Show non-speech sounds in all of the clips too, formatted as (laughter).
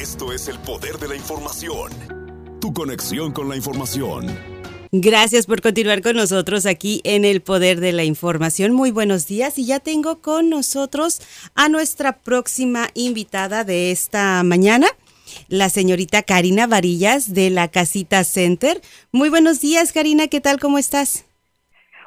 Esto es el poder de la información. Tu conexión con la información. Gracias por continuar con nosotros aquí en el Poder de la Información. Muy buenos días y ya tengo con nosotros a nuestra próxima invitada de esta mañana, la señorita Karina Varillas de la Casita Center. Muy buenos días, Karina, ¿qué tal? ¿Cómo estás?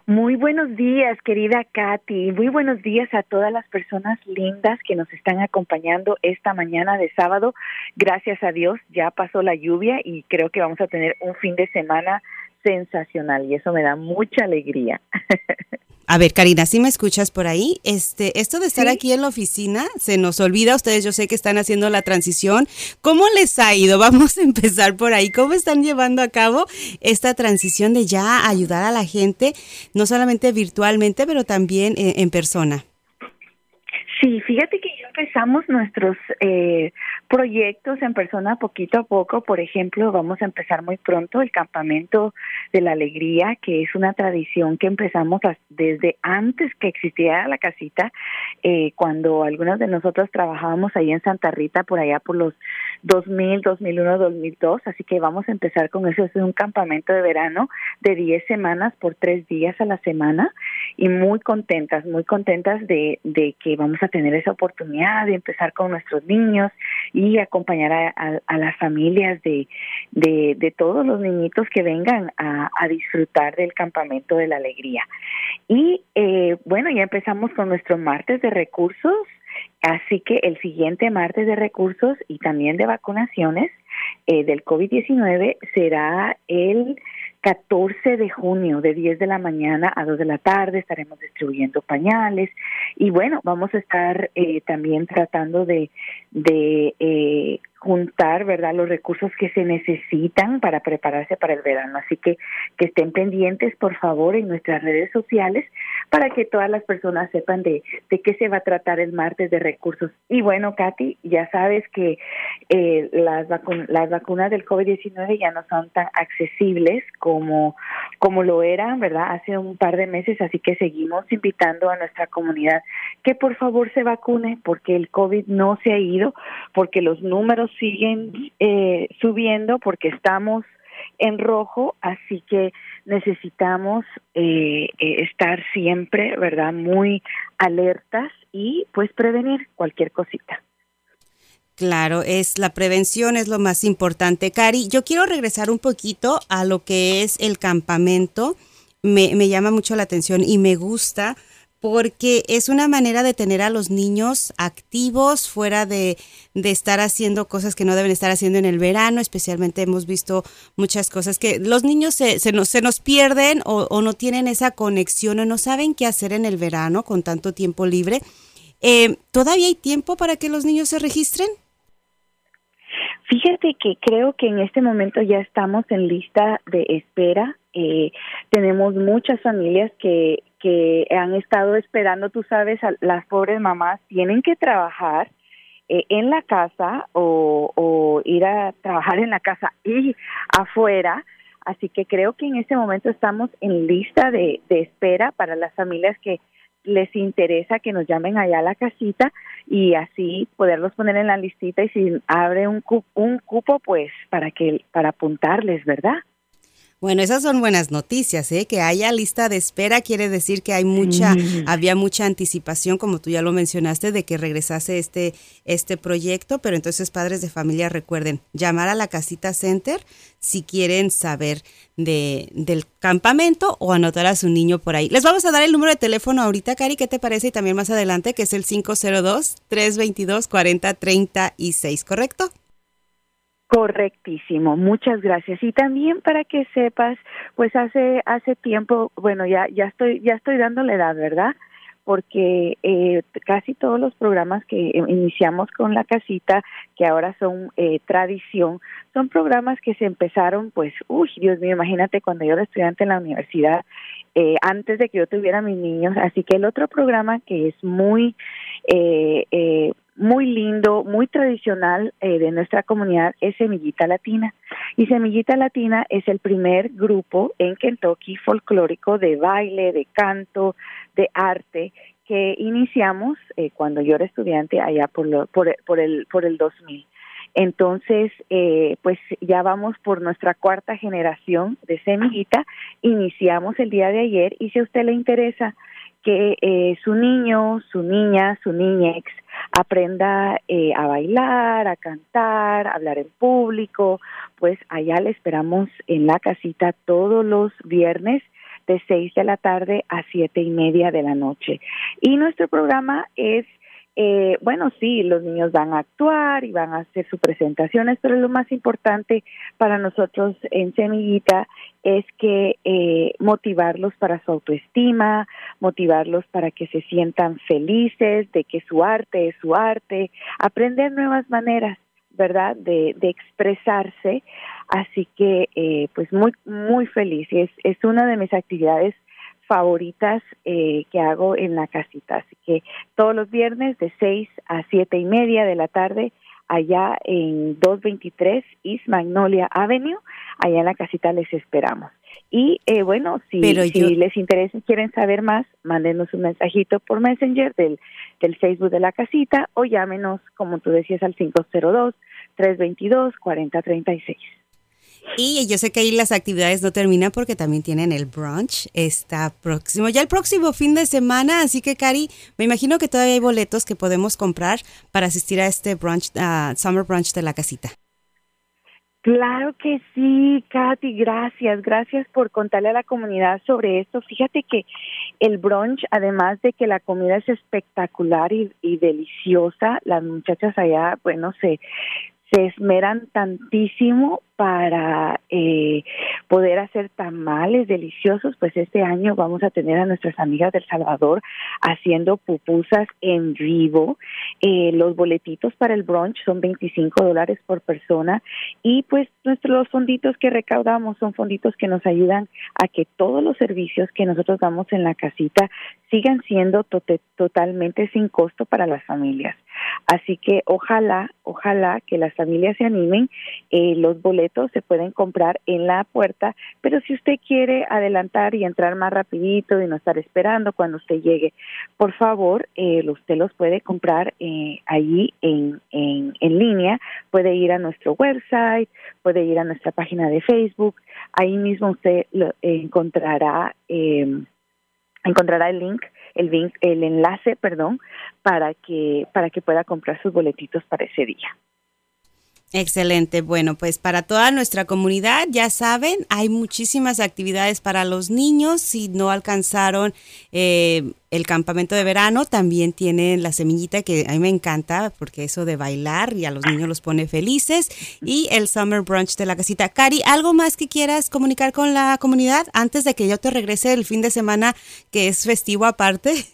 Muy buenos días, querida Katy. Muy buenos días a todas las personas lindas que nos están acompañando esta mañana de sábado. Gracias a Dios ya pasó la lluvia y creo que vamos a tener un fin de semana sensacional y eso me da mucha alegría. (laughs) A ver, Karina, si me escuchas por ahí? Este, esto de estar aquí en la oficina se nos olvida. Ustedes, yo sé que están haciendo la transición. ¿Cómo les ha ido? (laughs) Vamos a empezar por ahí. ¿Cómo están llevando a cabo esta transición de ya ayudar a la gente, no solamente virtualmente, pero también en, en persona? Sí, fíjate que empezamos nuestros eh, proyectos en persona poquito a poco. Por ejemplo, vamos a empezar muy pronto el campamento de la alegría, que es una tradición que empezamos desde antes que existiera la casita, eh, cuando algunos de nosotros trabajábamos ahí en Santa Rita, por allá por los 2000, 2001, 2002. Así que vamos a empezar con eso. Es un campamento de verano de 10 semanas por tres días a la semana y muy contentas, muy contentas de, de que vamos a tener esa oportunidad de empezar con nuestros niños y acompañar a, las familias de, de, todos los niñitos que vengan a, disfrutar del campamento de la alegría. Y eh, bueno, ya empezamos con nuestro martes de recursos, así que el siguiente martes de recursos y también de vacunaciones eh, del COVID-19 será el 14 de junio de 10 de la mañana a 2 de la tarde estaremos distribuyendo pañales. Y bueno, vamos a estar eh, también tratando de, de eh, juntar, ¿verdad?, los recursos que se necesitan para prepararse para el verano. Así que que estén pendientes, por favor, en nuestras redes sociales para que todas las personas sepan de, de qué se va a tratar el martes de recursos. Y bueno, Katy, ya sabes que eh, las, las vacunas del COVID-19 ya no son tan accesibles como, como lo eran, ¿verdad?, hace un par de meses, así que seguimos invitando a nuestra comunidad que por favor se vacune porque el COVID no se ha ido, porque los números siguen eh, subiendo porque estamos en rojo, así que necesitamos eh, eh, estar siempre, ¿verdad? Muy alertas y pues prevenir cualquier cosita. Claro, es la prevención es lo más importante. Cari, yo quiero regresar un poquito a lo que es el campamento. Me, me llama mucho la atención y me gusta porque es una manera de tener a los niños activos fuera de, estar haciendo cosas que no deben estar haciendo en el verano, especialmente hemos visto muchas cosas que los niños se, se, nos, se nos pierden o, no tienen esa conexión o no saben qué hacer en el verano con tanto tiempo libre. Eh, ¿Todavía hay tiempo para que los niños se registren? Fíjate que creo que en este momento ya estamos en lista de espera. Eh, tenemos muchas familias que que han estado esperando, tú sabes, las pobres mamás tienen que trabajar eh, en la casa o, ir a trabajar en la casa y afuera. Así que creo que en este momento estamos en lista de, espera para las familias que les interesa que nos llamen allá a la casita y así poderlos poner en la listita y si abre un, un cupo pues para que para apuntarles, ¿verdad? Bueno, esas son buenas noticias, ¿eh? Que haya lista de espera quiere decir que hay mucha, había mucha anticipación, como tú ya lo mencionaste, de que regresase este, este proyecto, pero entonces padres de familia recuerden llamar a la casita center si quieren saber de, del campamento o anotar a su niño por ahí. Les vamos a dar el número de teléfono ahorita, Cari, ¿qué te parece? Y también más adelante, que es el 502-322-4036, ¿correcto? Correctísimo, muchas gracias. Y también para que sepas, pues hace hace tiempo, bueno, ya ya estoy ya estoy dando la edad, ¿verdad? Porque eh, casi todos los programas que iniciamos con la casita, que ahora son eh, tradición, son programas que se empezaron, pues, uy, Dios mío, imagínate cuando yo era estudiante en la universidad, eh, antes de que yo tuviera mis niños. Así que el otro programa que es muy eh, eh, muy lindo, muy tradicional eh, de nuestra comunidad es Semillita Latina. Y Semillita Latina es el primer grupo en Kentucky folclórico de baile, de canto, de arte que iniciamos eh, cuando yo era estudiante allá por, por, por, el, por el 2000. Entonces, eh, pues ya vamos por nuestra cuarta generación de semillita. Iniciamos el día de ayer y si a usted le interesa que eh, su niño, su niña, su niñex aprenda eh, a bailar, a cantar, a hablar en público, pues allá le esperamos en la casita todos los viernes de seis de la tarde a siete y media de la noche. Y nuestro programa es eh, bueno, sí, los niños van a actuar y van a hacer sus presentaciones, pero lo más importante para nosotros en Semillita es que eh, motivarlos para su autoestima, motivarlos para que se sientan felices de que su arte es su arte, aprender nuevas maneras, ¿verdad?, de, de expresarse. Así que, eh, pues, muy, muy feliz. Es, es una de mis actividades favoritas eh, que hago en la casita. Así que todos los viernes de 6 a siete y media de la tarde, allá en 223 East Magnolia Avenue, allá en la casita les esperamos. Y eh, bueno, si, si les interesa y quieren saber más, mándenos un mensajito por Messenger del, del Facebook de la casita o llámenos, como tú decías, al 502-322-4036. Y yo sé que ahí las actividades no terminan porque también tienen el brunch. Está próximo, ya el próximo fin de semana. Así que, Cari, me imagino que todavía hay boletos que podemos comprar para asistir a este brunch, Summer Brunch de la casita. Claro que sí, Katy, gracias, gracias por contarle a la comunidad sobre esto. Fíjate que el brunch, además de que la comida es espectacular y, y deliciosa, las muchachas allá, bueno, se, se esmeran tantísimo para eh, poder hacer tamales deliciosos, pues este año vamos a tener a nuestras amigas del Salvador haciendo pupusas en vivo. Eh, los boletitos para el brunch son 25 dólares por persona y pues nuestros fonditos que recaudamos son fonditos que nos ayudan a que todos los servicios que nosotros damos en la casita sigan siendo totalmente sin costo para las familias. Así que ojalá, ojalá que las familias se animen. Eh, los boletos se pueden comprar en la puerta, pero si usted quiere adelantar y entrar más rapidito y no estar esperando cuando usted llegue, por favor, eh, usted los puede comprar eh, allí en, en, en línea. Puede ir a nuestro website, puede ir a nuestra página de Facebook. Ahí mismo usted lo encontrará. Eh, encontrará el link, el el enlace, perdón, para que para que pueda comprar sus boletitos para ese día. Excelente. Bueno, pues para toda nuestra comunidad, ya saben, hay muchísimas actividades para los niños. Si no alcanzaron eh, el campamento de verano, también tienen la semillita que a mí me encanta porque eso de bailar y a los niños los pone felices. Y el Summer Brunch de la casita. Cari, ¿algo más que quieras comunicar con la comunidad antes de que yo te regrese el fin de semana que es festivo aparte?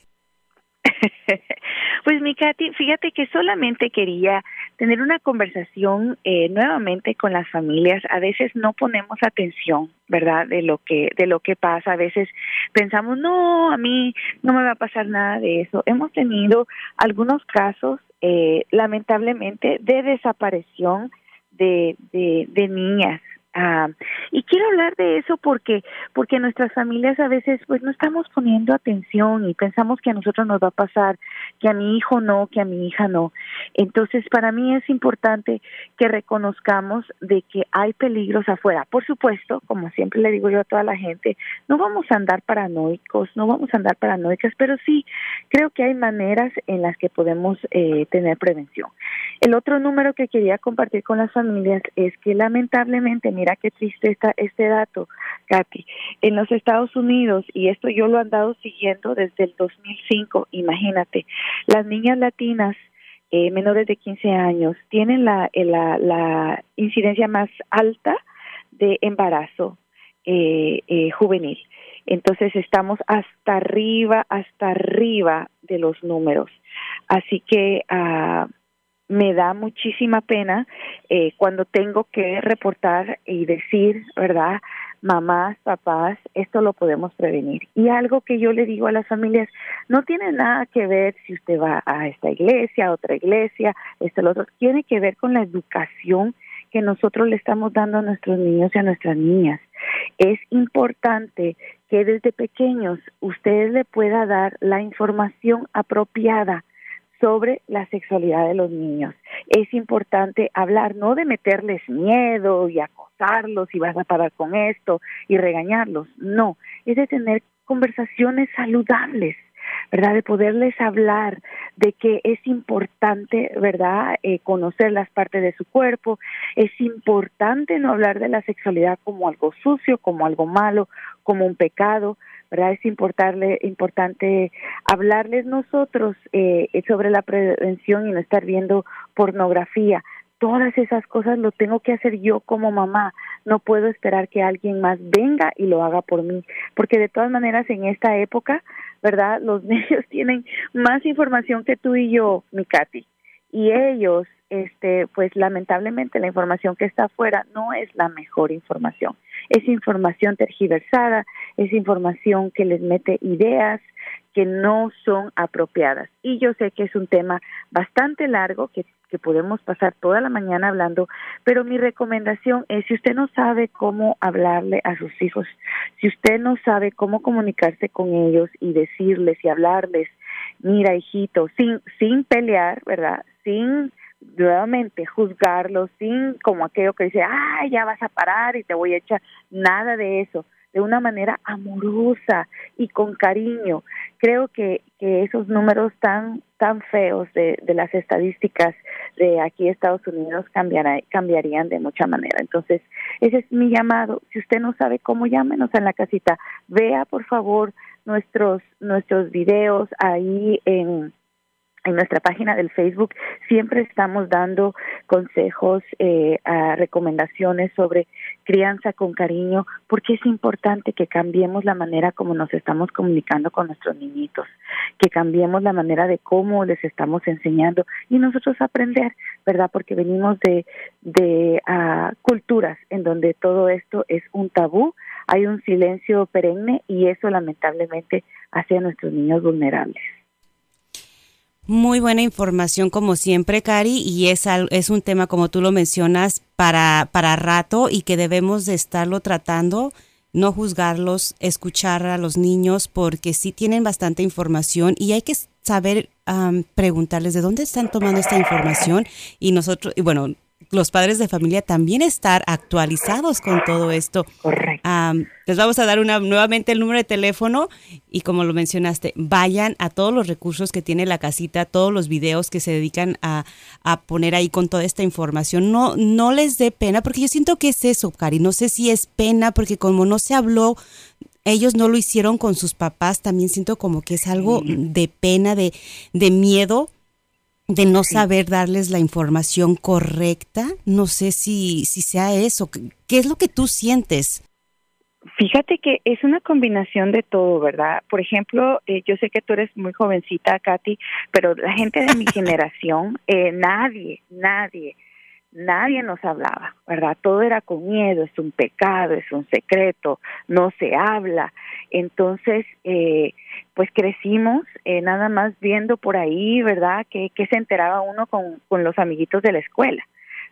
(laughs) Pues mi Katy, fíjate que solamente quería tener una conversación eh, nuevamente con las familias. A veces no ponemos atención, ¿verdad? De lo que de lo que pasa. A veces pensamos, no, a mí no me va a pasar nada de eso. Hemos tenido algunos casos, eh, lamentablemente, de desaparición de, de, de niñas Ah, y quiero hablar de eso porque porque nuestras familias a veces pues no estamos poniendo atención y pensamos que a nosotros nos va a pasar, que a mi hijo no, que a mi hija no. Entonces, para mí es importante que reconozcamos de que hay peligros afuera. Por supuesto, como siempre le digo yo a toda la gente, no vamos a andar paranoicos, no vamos a andar paranoicas, pero sí creo que hay maneras en las que podemos eh, tener prevención. El otro número que quería compartir con las familias es que lamentablemente, mira qué triste está este dato, Katy, en los Estados Unidos, y esto yo lo he andado siguiendo desde el 2005, imagínate, las niñas latinas eh, menores de 15 años tienen la, eh, la, la incidencia más alta de embarazo eh, eh, juvenil. Entonces estamos hasta arriba, hasta arriba de los números. Así que uh, me da muchísima pena eh, cuando tengo que reportar y decir, ¿verdad? Mamás, papás, esto lo podemos prevenir. Y algo que yo le digo a las familias, no tiene nada que ver si usted va a esta iglesia, a otra iglesia, esto, lo otro, tiene que ver con la educación que nosotros le estamos dando a nuestros niños y a nuestras niñas. Es importante que desde pequeños usted le pueda dar la información apropiada sobre la sexualidad de los niños. es importante hablar, no de meterles miedo y acosarlos y vas a parar con esto y regañarlos, no, es de tener conversaciones saludables, ¿verdad? De poderles hablar de que es importante, ¿verdad? Eh, conocer las partes de su cuerpo, es importante no hablar de la sexualidad como algo sucio, como algo malo, como un pecado, ¿verdad? Es importante, importante hablarles nosotros eh, sobre la prevención y no estar viendo pornografía. Todas esas cosas lo tengo que hacer yo como mamá. No puedo esperar que alguien más venga y lo haga por mí, porque de todas maneras en esta época, ¿verdad? Los (laughs) medios tienen más información que tú y yo, mi Katy. Y ellos, este, pues lamentablemente la información que está afuera no es la mejor información es información tergiversada, es información que les mete ideas que no son apropiadas. Y yo sé que es un tema bastante largo que, que podemos pasar toda la mañana hablando, pero mi recomendación es si usted no sabe cómo hablarle a sus hijos, si usted no sabe cómo comunicarse con ellos y decirles y hablarles, mira hijito, sin, sin pelear, ¿verdad? Sin nuevamente juzgarlo sin como aquello que dice, ah, ya vas a parar y te voy a echar, nada de eso, de una manera amorosa y con cariño. Creo que, que esos números tan, tan feos de, de las estadísticas de aquí Estados Unidos cambiará, cambiarían de mucha manera. Entonces, ese es mi llamado. Si usted no sabe cómo, llámenos en la casita. Vea, por favor, nuestros, nuestros videos ahí en en nuestra página del Facebook siempre estamos dando consejos, eh, recomendaciones sobre crianza con cariño, porque es importante que cambiemos la manera como nos estamos comunicando con nuestros niñitos, que cambiemos la manera de cómo les estamos enseñando y nosotros aprender, ¿verdad? Porque venimos de, de uh, culturas en donde todo esto es un tabú, hay un silencio perenne y eso lamentablemente hace a nuestros niños vulnerables. Muy buena información como siempre, Cari, y es, es un tema, como tú lo mencionas, para, para rato y que debemos de estarlo tratando, no juzgarlos, escuchar a los niños, porque sí tienen bastante información y hay que saber preguntarles de dónde están tomando esta información y nosotros, y bueno, los padres de familia también estar actualizados con todo esto. Correcto. les vamos a dar una, nuevamente el número de teléfono y como lo mencionaste, vayan a todos los recursos que tiene la casita, todos los videos que se dedican a, a, poner ahí con toda esta información. No, no les dé pena, porque yo siento que es eso, Cari. No sé si es pena, porque como no se habló ellos no lo hicieron con sus papás, también siento como que es algo de pena, de, de miedo, de no saber darles la información correcta. No sé si, si sea eso. ¿Qué es lo que tú sientes? Fíjate que es una combinación de todo, ¿verdad? Por ejemplo, eh, yo sé que tú eres muy jovencita, Katy, pero la gente de mi (laughs) generación, eh, nadie, nadie, nadie nos hablaba, ¿verdad? Todo era con miedo, es un pecado, es un secreto, no se habla. Entonces, eh, pues crecimos eh, nada más viendo por ahí, ¿verdad? Que, que se enteraba uno con, con los amiguitos de la escuela.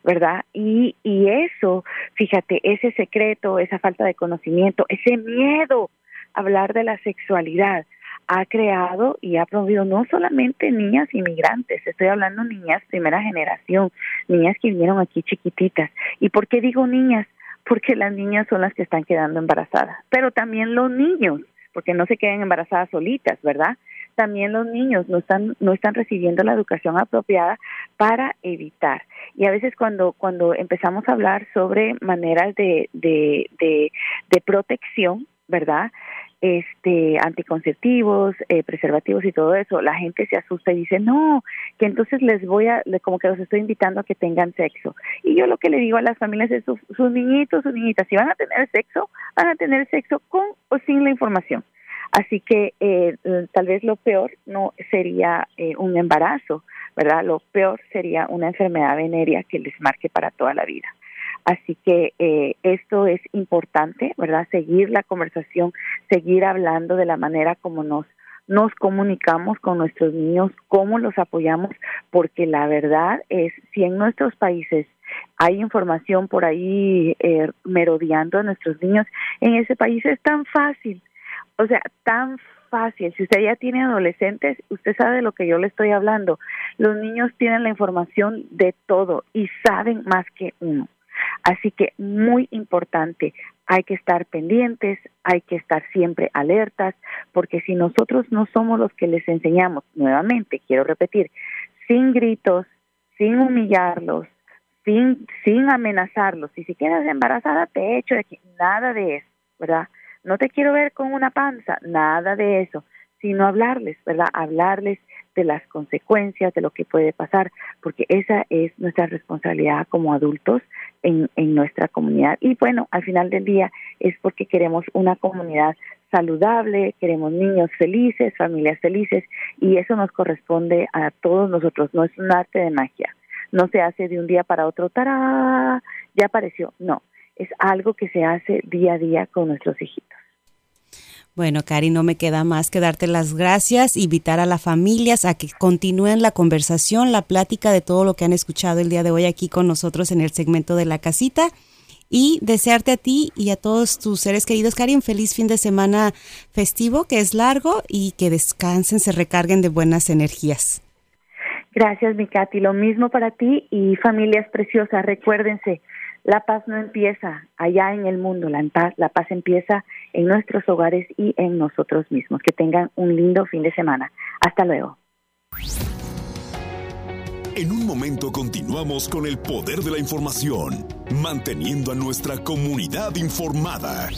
¿verdad? Y, y eso, fíjate, ese secreto, esa falta de conocimiento, ese miedo a hablar de la sexualidad, ha creado y ha promovido no solamente niñas inmigrantes, estoy hablando niñas primera generación, niñas que vinieron aquí chiquititas. ¿Y por qué digo niñas? Porque las niñas son las que están quedando embarazadas, pero también los niños, porque no se queden embarazadas solitas, ¿verdad? También los niños no están no están recibiendo la educación apropiada para evitar. Y a veces cuando cuando empezamos a hablar sobre maneras de de de, de protección, ¿verdad? Este anticonceptivos, eh, preservativos y todo eso, la gente se asusta y dice, no, que entonces les voy a, como que los estoy invitando a que tengan sexo. Y yo lo que le digo a las familias es, sus, sus niñitos, sus niñitas, si van a tener sexo, van a tener sexo con o sin la información. Así que eh, tal vez lo peor no sería eh, un embarazo, ¿verdad? Lo peor sería una enfermedad venérea que les marque para toda la vida. Así que eh, esto es importante, ¿verdad? Seguir la conversación, seguir hablando de la manera como nos nos comunicamos con nuestros niños, cómo los apoyamos, porque la verdad es, si en nuestros países hay información por ahí merodeando a nuestros niños, en ese país es tan fácil, o sea, tan fácil. Si usted ya tiene adolescentes, usted sabe de lo que yo le estoy hablando. Los niños tienen la información de todo y saben más que uno. Así que muy importante, hay que estar pendientes, hay que estar siempre alertas, porque si nosotros no somos los que les enseñamos, nuevamente, quiero repetir, sin gritos, sin humillarlos, sin, sin amenazarlos, y si quieres embarazada, te echo de aquí, nada de eso, ¿verdad? No te quiero ver con una panza, nada de eso, sino hablarles, ¿verdad? Hablarles de las consecuencias, de lo que puede pasar, porque esa es nuestra responsabilidad como adultos en, en nuestra comunidad. Y bueno, al final del día es porque queremos una comunidad saludable, queremos niños felices, familias felices, y eso nos corresponde a todos nosotros, no es un arte de magia, no se hace de un día para otro, ¡tará! ya apareció, no, es algo que se hace día a día con nuestros hijitos. Bueno, Cari, no me queda más que darte las gracias, invitar a las familias a que continúen la conversación, la plática de todo lo que han escuchado el día de hoy aquí con nosotros en el segmento de la casita y desearte a ti y a todos tus seres queridos, Cari, un feliz fin de semana festivo que es largo y que descansen, se recarguen de buenas energías. Gracias, mi Katy. Lo mismo para ti y familias preciosas. Recuérdense, la paz no empieza allá en el mundo, la paz, la paz empieza en nuestros hogares y en nosotros mismos. Que tengan un lindo fin de semana. Hasta luego. En un momento continuamos con el poder de la información, manteniendo a nuestra comunidad informada.